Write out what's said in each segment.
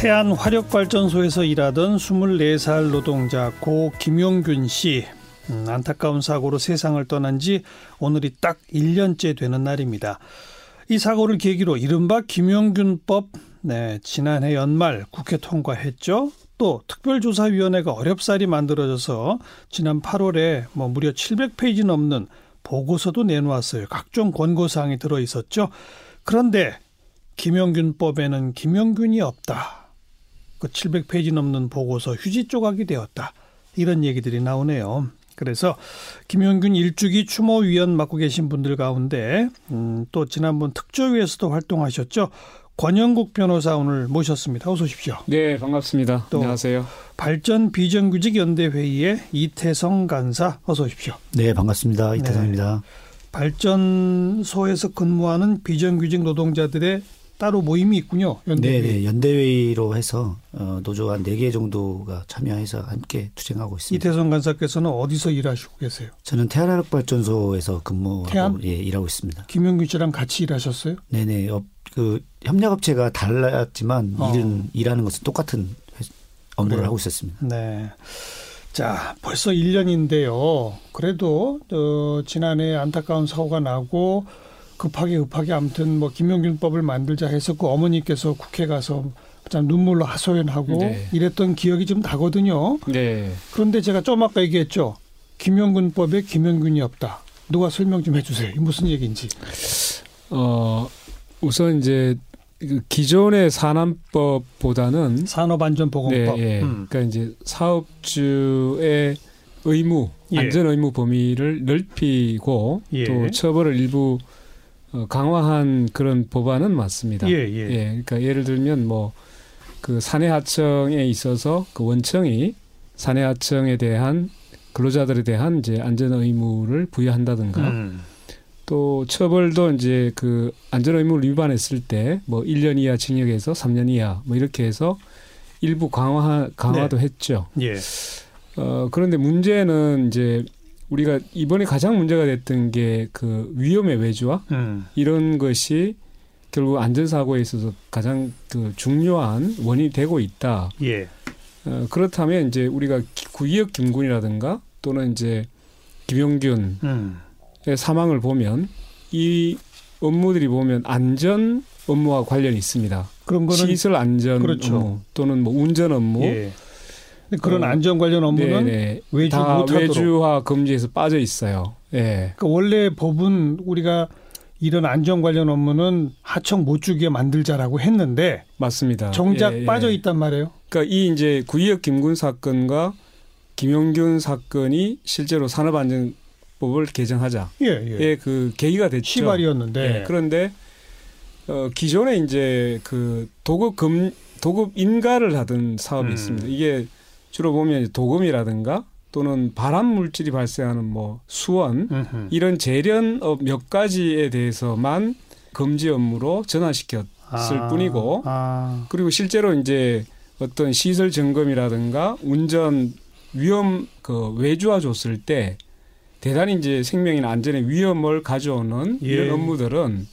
태안 화력발전소에서 일하던 24살 노동자 고 김용균 씨. 음, 안타까운 사고로 세상을 떠난 지 오늘이 딱 1년째 되는 날입니다. 이 사고를 계기로 이른바 김용균법 네, 지난해 연말 국회 통과했죠. 또 특별조사위원회가 어렵사리 만들어져서 지난 8월에 뭐 무려 700페이지 넘는 보고서도 내놓았어요. 각종 권고사항이 들어 있었죠. 그런데 김용균법에는 김용균이 없다. 그 700페이지 넘는 보고서 휴지 조각이 되었다. 이런 얘기들이 나오네요. 그래서 김용균 일주기 추모위원 맡고 계신 분들 가운데 음, 또 지난번 특조위에서도 활동하셨죠. 권영국 변호사 오늘 모셨습니다. 어서 오십시오. 네, 반갑습니다. 안녕하세요. 발전 비정규직 연대 회의의 이태성 간사 어서 오십시오. 네, 반갑습니다. 이태성입니다. 네. 발전소에서 근무하는 비정규직 노동자들의 따로 모임이 있군요. 연대회의. 네, 네. 연대회의로 해서 어, 노조 한 4개 정도가 참여해서 함께 투쟁하고 있습니다. 이태성 간사께서는 어디서 일하시고 계세요? 저는 태안화력발전소에서 근무하고 태안? 예, 일하고 있습니다. 김영균 씨랑 같이 일하셨어요? 네네. 어, 그 협력업체가 달랐지만 어. 일은 일하는 것은 똑같은 업무를 그래요? 하고 있었습니다. 네. 자, 벌써 1년인데요. 그래도 어, 지난해 안타까운 사고가 나고 급하게 급하게 아무튼 뭐 김용균법을 만들자 그 어머니께서 국회 가서 참 눈물로 하소연하고 네. 이랬던 기억이 좀 나거든요. 네. 그런데 제가 좀 아까 얘기했죠. 김용균법에 김용균이 없다. 누가 설명 좀 해주세요. 무슨 얘기인지. 어 우선 이제 그 기존의 산안법보다는 산업안전보건법. 네, 예. 음. 그러니까 이제 사업주의 의무, 예. 안전 의무 범위를 넓히고 예. 또 처벌을 일부 어, 강화한 그런 법안은 맞습니다. 예, 예. 예 그러니까 예를 들면 뭐그 사내하청에 있어서 그 원청이 사내하청에 대한 근로자들에 대한 이제 안전 의무를 부여한다든가 음. 또 처벌도 이제 그 안전 의무를 위반했을 때 뭐 1년 이하 징역에서 3년 이하 뭐 이렇게 해서 일부 강화 강화도 네. 했죠. 예. 어 그런데 문제는 이제 우리가 이번에 가장 문제가 됐던 게 그 위험의 외주화 음. 이런 것이 결국 안전사고에 있어서 가장 그 중요한 원인이 되고 있다. 예. 어, 그렇다면 이제 우리가 구이혁 김군이라든가 또는 이제 김용균의 음. 사망을 보면 이 업무들이 보면 안전 업무와 관련이 있습니다. 그런 거는 시설 안전 그렇죠. 업무 또는 뭐 운전 업무 예. 그런 어, 안전 관련 업무는 네네. 외주 다 외주화 금지에서 빠져 있어요. 예. 그러니까 원래 법은 우리가 이런 안전 관련 업무는 하청 못 주게 만들자라고 했는데 맞습니다. 정작 예, 예. 빠져 있단 말이에요. 그러니까 이 이제 구이혁 김군 사건과 김용균 사건이 실제로 산업안전법을 개정하자의 예, 예. 그 계기가 됐죠. 시발이었는데 예, 그런데 어, 기존에 이제 그 도급 금 도급 인가를 하던 사업이 음. 있습니다. 이게 주로 보면 도금이라든가 또는 발암 물질이 발생하는 뭐 수원 으흠. 이런 재련업 몇 가지에 대해서만 금지 업무로 전환시켰을 아. 뿐이고 아. 그리고 실제로 이제 어떤 시설 점검이라든가 운전 위험 그 외주화 줬을 때 대단히 이제 생명이나 안전에 위험을 가져오는 예. 이런 업무들은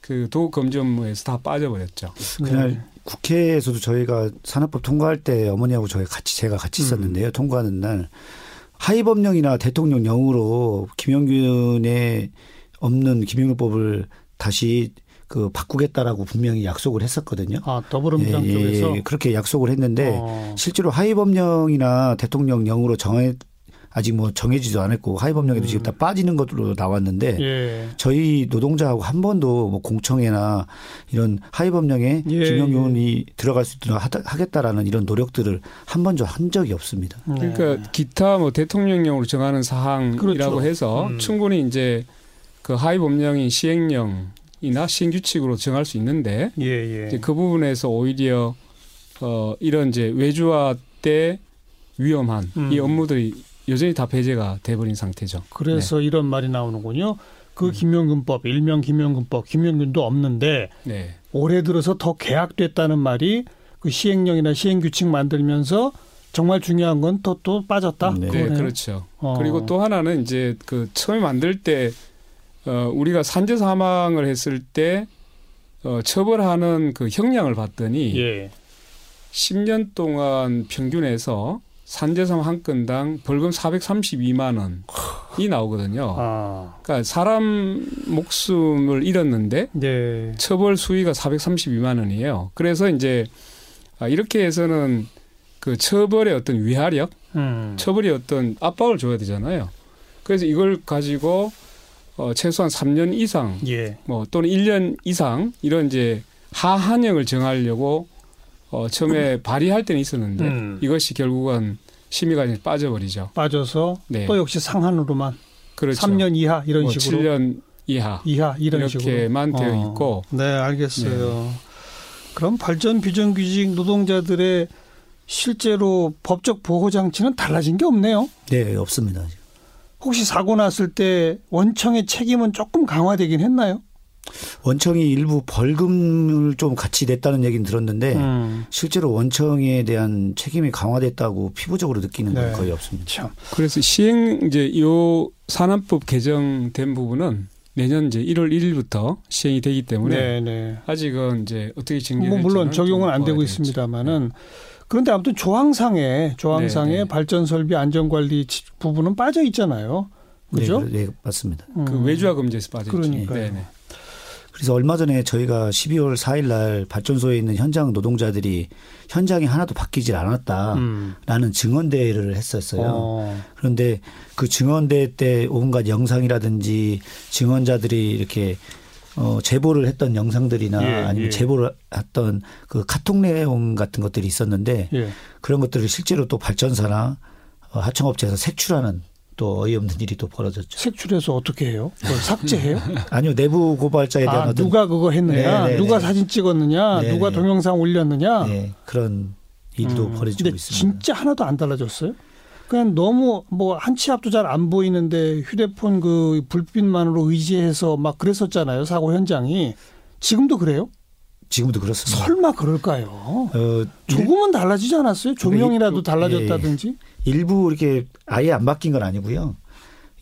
그 도금지 업무에서 다 빠져버렸죠. 그날 국회에서도 저희가 산업법 통과할 때 어머니하고 저희 같이 제가 같이 있었는데요. 음. 통과하는 날 하위법령이나 대통령령으로 김영균의 없는 김영균법을 다시 그 바꾸겠다라고 분명히 약속을 했었거든요. 아 더불어민주당 예, 예, 쪽에서 예, 그렇게 약속을 했는데 어. 실제로 하위 법령이나 대통령령으로 정해 아직 뭐 정해지도 않았고 하위법령에도 음. 지금 다 빠지는 것으로 나왔는데 예. 저희 노동자하고 한 번도 뭐 공청회나 이런 하위법령에 예. 김영균이 예. 들어갈 수 있도록 하겠다라는 이런 노력들을 한 번도 한 적이 없습니다. 네. 그러니까 기타 뭐 대통령령으로 정하는 사항이라고 그렇죠. 해서 음. 충분히 이제 그 하위법령인 시행령이나 시행규칙으로 정할 수 있는데 예, 예. 그 부분에서 오히려 어 이런 이제 외주화 때 위험한 음. 이 업무들이 여전히 다 배제가 돼버린 상태죠. 그래서 네. 이런 말이 나오는군요. 그 음. 김용균법, 일명 김용균법, 김용균도 없는데 네. 올해 들어서 더 계약됐다는 말이 그 시행령이나 시행규칙 만들면서 정말 중요한 건 또 또 빠졌다. 네, 네 그렇죠. 어. 그리고 또 하나는 이제 그 처음에 만들 때 어, 우리가 산재 사망을 했을 때 어, 처벌하는 그 형량을 봤더니 예. 10년 동안 평균해서 산재사망 한 건당 벌금 432만 원이 나오거든요. 아. 그러니까 사람 목숨을 잃었는데 네. 처벌 수위가 432만 원이에요. 그래서 이제 아, 이렇게 해서는 그 처벌의 어떤 위화력, 음. 처벌이 어떤 압박을 줘야 되잖아요. 그래서 이걸 가지고 어 최소한 3년 이상, 예. 뭐 또는 1년 이상 이런 이제 하한형을 정하려고 어 처음에 발의할 때는 있었는데 음. 이것이 결국은 심의가 빠져버리죠. 빠져서 네. 또 역시 상한으로만 그렇죠. 3년 이하 이런 뭐 식으로 7년 이하 이하 이런 이렇게만 식으로. 되어 있고 네 알겠어요. 네. 그럼 발전 비정규직 노동자들의 실제로 법적 보호 장치는 달라진 게 없네요. 네, 없습니다. 혹시 사고 났을 때 원청의 책임은 조금 강화되긴 했나요? 원청이 일부 벌금을 좀 같이 냈다는 얘기는 들었는데 음. 실제로 원청에 대한 책임이 강화됐다고 피부적으로 느끼는 건 네. 거의 없습니다. 참. 그래서 시행 이제 요 산안법 개정된 부분은 내년 이제 1월 1일부터 시행이 되기 때문에 네네. 네. 아직은 이제 어떻게 징계를 뭐 물론 적용은 안 되고 있습니다만은 네. 그런데 아무튼 조항상에 조항상에 네네. 네. 발전 설비 안전 관리 부분은 빠져 있잖아요. 그죠? 네, 네 맞습니다. 음. 그 외주화 금지에서 빠져 있죠. 그러니까. 네네. 그래서 얼마 전에 저희가 12월 4일 날 발전소에 있는 현장 노동자들이 현장이 하나도 바뀌질 않았다라는 음. 증언 대회를 했었어요. 어. 그런데 그 증언대 때 온갖 영상이라든지 증언자들이 이렇게 어, 제보를 했던 영상들이나 예, 아니면 예. 제보를 했던 그 카톡 내용 같은 것들이 있었는데 예. 그런 것들을 실제로 또 발전사나 어, 하청업체에서 색출하는 또 어이없는 일이 또 벌어졌죠. 색출해서 어떻게 해요? 그걸 삭제해요? 아니요 내부 고발자에 대한 아, 누가 그거 했느냐, 네네네. 네, 누가 네. 사진 찍었느냐, 네네. 누가 네. 동영상 올렸느냐. 네, 그런 일도 음. 벌어지고 있습니다. 진짜 하나도 안 달라졌어요? 그냥 너무 뭐 한 치 앞도 잘 안 보이는데 휴대폰 그 불빛만으로 의지해서 막 그랬었잖아요 사고 현장이 지금도 그래요? 지금도 그렇습니다. 설마 그럴까요? 어, 조금은 달라지지 않았어요? 조명이라도 달라졌다든지? 예. 일부 이렇게 아예 안 바뀐 건 아니고요.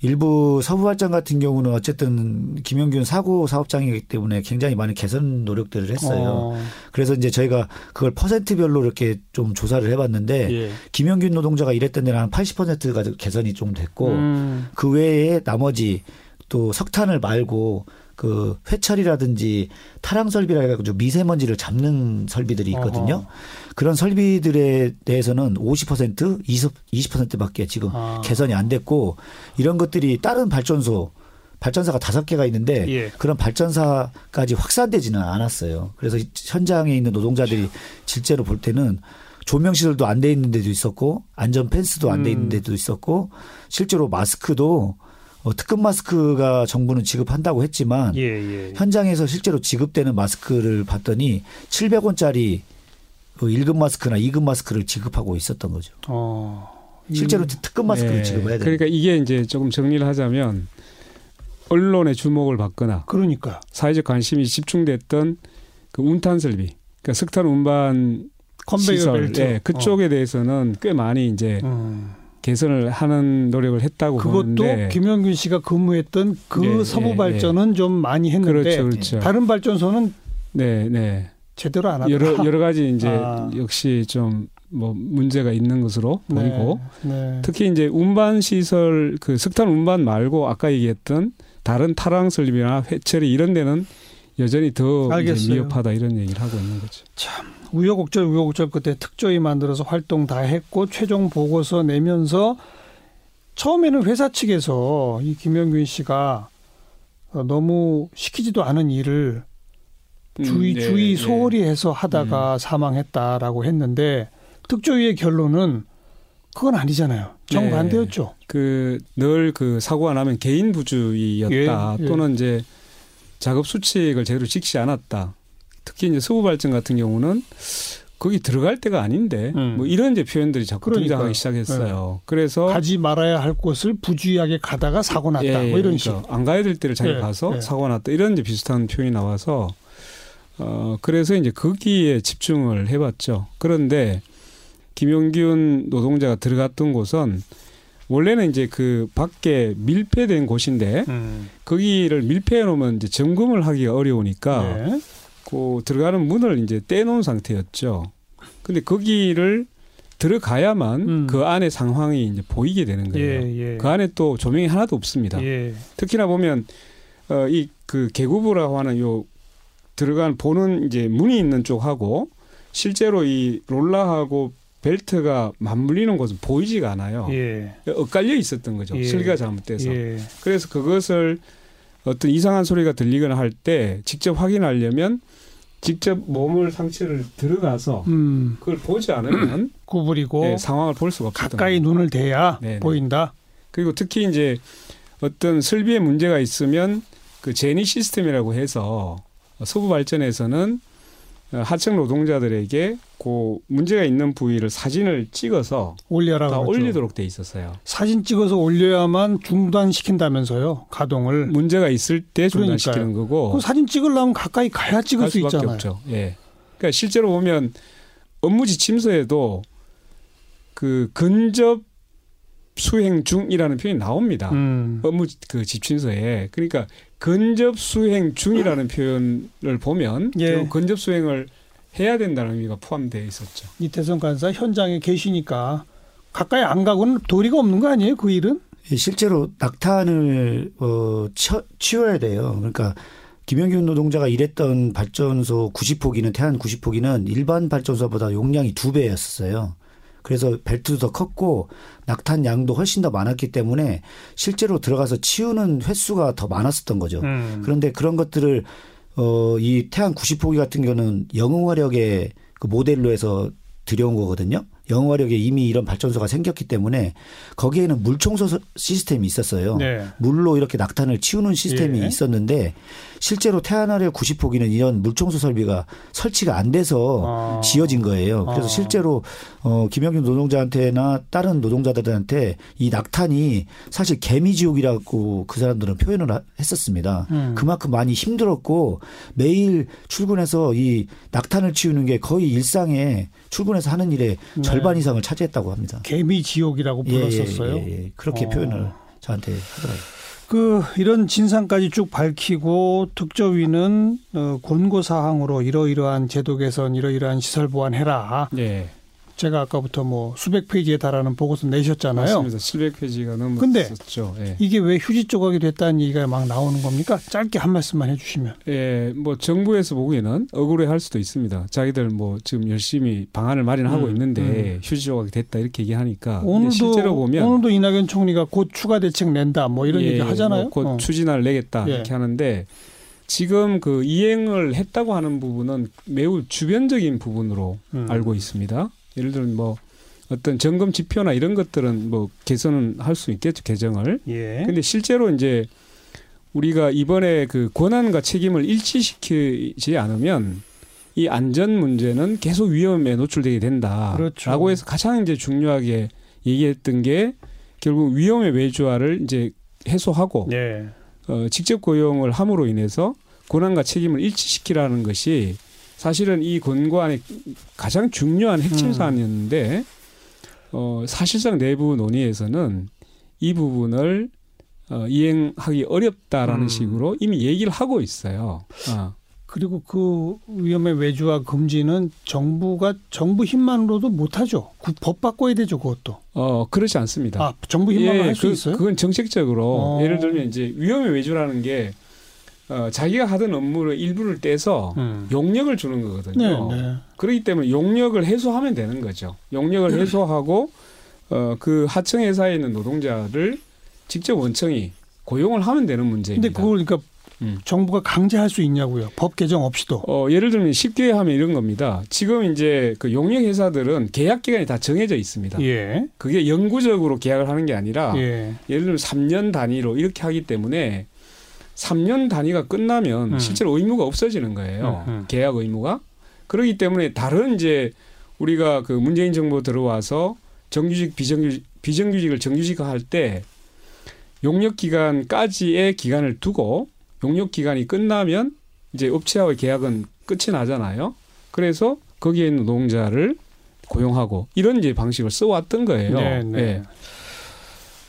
일부 서부발전 같은 경우는 어쨌든 김영균 사고 사업장이기 때문에 굉장히 많은 개선 노력들을 했어요. 어. 그래서 이제 저희가 그걸 퍼센트별로 이렇게 좀 조사를 해봤는데 예. 김영균 노동자가 일했던 데는 한 80%가 개선이 좀 됐고 음. 그 외에 나머지 또 석탄을 말고 그 회철이라든지 타랑 설비라 해가지고 미세먼지를 잡는 설비들이 있거든요. 어허. 그런 설비들에 대해서는 50% 20, 20%밖에 지금 아. 개선이 안 됐고 이런 것들이 다른 발전소 발전사가 다섯 개가 있는데 예. 그런 발전사까지 확산되지는 않았어요. 그래서 현장에 있는 노동자들이 실제로 볼 때는 조명 시설도 안 돼 있는 데도 있었고 안전 펜스도 안 돼 있는 음. 데도 있었고 실제로 마스크도 어, 특급 마스크가 정부는 지급한다고 했지만 예, 예. 현장에서 실제로 지급되는 마스크를 봤더니 700원짜리 그 1급 마스크나 2급 마스크를 지급하고 있었던 거죠. 어. 실제로 특급 마스크를 네. 지급해야 돼요. 그러니까 이게 이제 조금 정리를 하자면 언론의 주목을 받거나 그러니까 사회적 관심이 집중됐던 그 운탄 설비, 그러니까 석탄 운반 컨베이어 벨트 네, 그쪽에 어. 대해서는 꽤 많이 이제 음. 개선을 하는 노력을 했다고 그것도 보는데 김영균 씨가 근무했던 그 네, 서부 발전은 네, 좀 많이 했는데 그렇죠, 그렇죠. 다른 발전소는 네, 네. 제대로 안 하더라. 여러 여러 가지 이제 아. 역시 좀 뭐 문제가 있는 것으로 네, 보이고 네. 특히 이제 운반 시설 그 석탄 운반 말고 아까 얘기했던 다른 타랑 설비나 회철이 이런 데는 여전히 더 미흡하다 이런 얘기를 하고 있는 거죠. 참 우여곡절 우여곡절 끝에 특조위 만들어서 활동 다 했고 최종 보고서 내면서 처음에는 회사 측에서 이 김영균 씨가 너무 시키지도 않은 일을 주의 음, 네, 주의 네. 소홀히 해서 하다가 음. 사망했다라고 했는데 특조위의 결론은 그건 아니잖아요. 정반대였죠. 네. 그늘 그 사고가 나면 개인 부주의였다 예, 예. 또는 이제 작업 수칙을 제대로 지키지 않았다. 특히 이제 서부 발전 같은 경우는 거기 들어갈 때가 아닌데 음. 뭐 이런 이제 표현들이 자꾸 그러니까. 등장하기 시작했어요. 네. 그래서 가지 말아야 할 곳을 부주의하게 가다가 사고 났다. 예, 뭐 이런 그러니까 식. 안 가야 될 때를 자기 예, 가서 예. 사고 났다. 이런 이제 비슷한 표현이 나와서 어, 그래서 이제 거기에 집중을 해봤죠. 그런데 김용균 노동자가 들어갔던 곳은 원래는 이제 그 밖에 밀폐된 곳인데 음. 거기를 밀폐해 놓으면 이제 점검을 하기가 어려우니까 네. 그 들어가는 문을 이제 떼놓은 상태였죠. 근데 거기를 들어가야만 음. 그 안에 상황이 이제 보이게 되는 거예요. 예, 예. 그 안에 또 조명이 하나도 없습니다. 예. 특히나 보면 어, 이 그 개구부라고 하는 요 들어간 보는 이제 문이 있는 쪽하고 실제로 이 롤라하고 벨트가 맞물리는 곳은 보이지가 않아요. 예. 엇갈려 있었던 거죠. 예. 설계가 잘못돼서. 예. 그래서 그것을 어떤 이상한 소리가 들리거나 할 때 직접 확인하려면 직접 몸을 상체를 들어가서 음. 그걸 보지 않으면 구부리고 네, 상황을 볼 수가 없다. 가까이 눈을 대야 네네. 보인다. 그리고 특히 이제 어떤 설비에 문제가 있으면 그 제니 시스템이라고 해서 서부 발전에서는 하청 노동자들에게 그 문제가 있는 부위를 사진을 찍어서 올려라 다 올리도록 돼 있었어요. 사진 찍어서 올려야만 중단시킨다면서요 가동을 문제가 있을 때 중단시키는 거고. 그 사진 찍으려면 가까이 가야 찍을 수 있잖아요. 없죠. 예. 그러니까 실제로 보면 업무 지침서에도 그 근접 수행 중이라는 표현이 나옵니다. 음. 업무 그 지침서에 그러니까 근접 수행 중이라는 표현을 보면 예. 근접 수행을 해야 된다는 의미가 포함되어 있었죠. 이태성 간사 현장에 계시니까 가까이 안 가고는 도리가 없는 거 아니에요? 그 일은? 예, 실제로 낙탄을 어, 치워야 돼요. 그러니까 김영균 노동자가 일했던 발전소 90호기는 태안 90호기는 일반 발전소보다 용량이 두 배였었어요. 그래서 벨트도 더 컸고 낙탄 양도 훨씬 더 많았기 때문에 실제로 들어가서 치우는 횟수가 더 많았었던 거죠. 음. 그런데 그런 것들을 어, 이 태안 90호기 같은 경우는 영웅화력의 그 모델로 해서 들여온 거거든요. 영화력에 이미 이런 발전소가 생겼기 때문에 거기에는 물 청소 시스템이 있었어요. 네. 물로 이렇게 낙탄을 치우는 시스템이 예. 있었는데 실제로 태안아래 90호기는 이런 물 청소 설비가 설치가 안 돼서 아. 지어진 거예요. 그래서 아. 실제로 어 김영균 노동자한테나 다른 노동자들한테 이 낙탄이 사실 개미 지옥이라고 그 사람들은 표현을 했었습니다. 음. 그만큼 많이 힘들었고 매일 출근해서 이 낙탄을 치우는 게 거의 일상에 출근해서 하는 일에 네. 절반 이상을 차지했다고 합니다. 개미 지옥이라고 예, 예, 불렀었어요. 예, 예, 예. 그렇게 어. 표현을 저한테 하더라고요. 그 이런 진상까지 쭉 밝히고 특조위는 어, 권고 사항으로 이러이러한 제도 개선, 이러이러한 시설 보완해라. 네. 제가 아까부터 뭐 수백 페이지에 달하는 보고서 내셨잖아요. 맞습니다. 700페이지가 넘었었죠. 예. 이게 왜 휴지 조각이 됐다는 얘기가 막 나오는 겁니까? 짧게 한 말씀만 해주시면. 예, 뭐 정부에서 보기에는 억울해할 수도 있습니다. 자기들 뭐 지금 열심히 방안을 마련하고 음, 있는데 음. 휴지 조각이 됐다 이렇게 얘기하니까 오늘도 실제로 보면 오늘도 이낙연 총리가 곧 추가 대책 낸다 뭐 이런 예, 얘기 하잖아요. 뭐 곧 어. 추진을 내겠다 예. 이렇게 하는데 지금 그 이행을 했다고 하는 부분은 매우 주변적인 부분으로 음. 알고 있습니다. 예를 들면 뭐 어떤 점검 지표나 이런 것들은 뭐 개선은 할 수 있겠죠 개정을. 예. 근데 실제로 이제 우리가 이번에 그 권한과 책임을 일치시키지 않으면 이 안전 문제는 계속 위험에 노출되게 된다라고 그렇죠. 해서 가장 이제 중요하게 얘기했던 게 결국 위험의 외주화를 이제 해소하고 네. 어, 직접 고용을 함으로 인해서 권한과 책임을 일치시키라는 것이 사실은 이 권고안의 가장 중요한 핵심 음. 사안이었는데 어, 사실상 내부 논의에서는 이 부분을 어, 이행하기 어렵다라는 음. 식으로 이미 얘기를 하고 있어요. 어. 그리고 그 위험의 외주화 금지는 정부가 정부 힘만으로도 못하죠. 법 바꿔야 되죠, 그것도. 어 그렇지 않습니다. 아 정부 힘만 예, 할수 그, 있어요? 그건 정책적으로 어. 예를 들면 이제 위험의 외주라는 게 어, 자기가 하던 업무를 일부를 떼서 음. 용역을 주는 거거든요. 네, 네. 그렇기 때문에 용역을 해소하면 되는 거죠. 용역을 음. 해소하고 어, 그 하청 회사에 있는 노동자를 직접 원청이 고용을 하면 되는 문제입니다. 근데 그걸 그러니까 음. 정부가 강제할 수 있냐고요. 법 개정 없이도. 어, 예를 들면 쉽게 하면 이런 겁니다. 지금 이제 그 용역 회사들은 계약 기간이 다 정해져 있습니다. 예. 그게 영구적으로 계약을 하는 게 아니라 예. 예를 들면 3년 단위로 이렇게 하기 때문에 3년 단위가 끝나면 음. 실제로 의무가 없어지는 거예요. 음, 음. 계약 의무가. 그렇기 때문에 다른 이제 우리가 그 문재인 정부 들어와서 정규직 비정규직 비정규직을 정규직화할 때 용역 기간까지의 기간을 두고 용역 기간이 끝나면 이제 업체와의 계약은 끝이 나잖아요. 그래서 거기에 있는 노동자를 고용하고 이런 이제 방식을 써왔던 거예요. 네, 네. 네.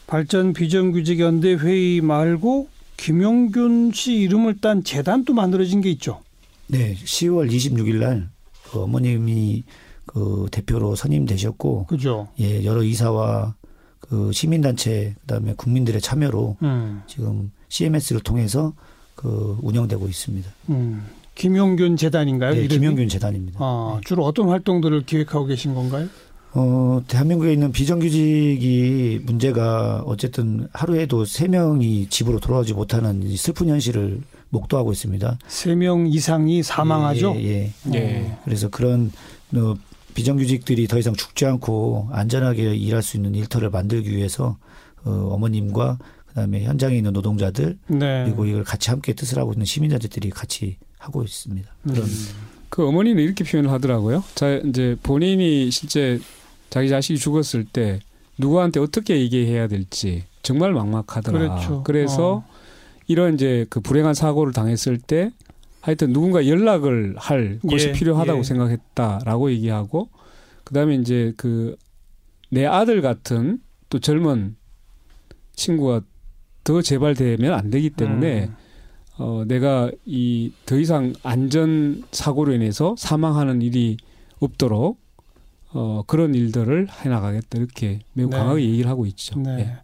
발전 비정규직 연대 회의 말고 김용균 씨 이름을 딴 재단도 만들어진 게 있죠. 네, 10월 26일 날 그 어머님이 그 대표로 선임되셨고, 그죠. 예, 여러 이사와 그 시민단체 그다음에 국민들의 참여로 음. 지금 CMS를 통해서 그 운영되고 있습니다. 음. 김용균 재단인가요? 네, 김용균 재단입니다. 아, 네. 주로 어떤 활동들을 기획하고 계신 건가요? 어, 대한민국에 있는 비정규직이 문제가 어쨌든 하루에도 세명이 집으로 돌아오지 못하는 슬픈 현실을 목도하고 있습니다. 세 명 이상이 사망하죠? 예, 예. 예. 예. 그래서 그런 어, 비정규직들이 더 이상 죽지 않고 안전하게 일할 수 있는 일터를 만들기 위해서 어, 어머님과 그다음에 현장에 있는 노동자들 네. 그리고 이걸 같이 함께 뜻을 하고 있는 시민단체들이 같이 하고 있습니다. 그런 음. 그 어머니는 이렇게 표현을 하더라고요. 자 이제 본인이 실제 자기 자식이 죽었을 때 누구한테 어떻게 얘기해야 될지 정말 막막하더라. 그렇죠. 그래서 어. 이런 이제 그 불행한 사고를 당했을 때 하여튼 누군가 연락을 할 곳이 예, 필요하다고 예. 생각했다라고 얘기하고 그다음에 이제 그 내 아들 같은 또 젊은 친구가 더 재발되면 안 되기 때문에 음. 어 내가 이 더 이상 안전 사고로 인해서 사망하는 일이 없도록 어 그런 일들을 해 나가겠다 이렇게 매우 네. 강하게 얘기를 하고 있죠. 네. 예.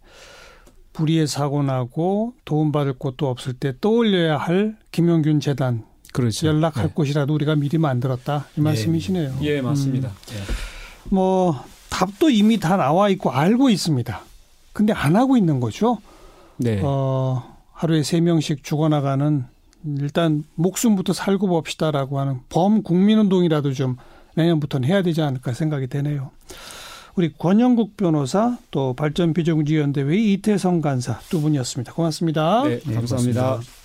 불의의 사고 나고 도움받을 곳도 없을 때 떠올려야 할 김용균 재단 그렇죠. 연락할 네. 곳이라도 우리가 미리 만들었다 이 예. 말씀이시네요. 예, 맞습니다. 음. 예. 뭐 답도 이미 다 나와 있고 알고 있습니다. 근데 안 하고 있는 거죠. 네. 어, 하루에 세 명씩 죽어나가는 일단 목숨부터 살고 봅시다라고 하는 범국민운동이라도 좀 내년부터는 해야 되지 않을까 생각이 되네요. 우리 권영국 변호사 또 발전 비정규직연대회 이태성 간사 두 분이었습니다. 고맙습니다. 네, 감사합니다. 네, 고맙습니다.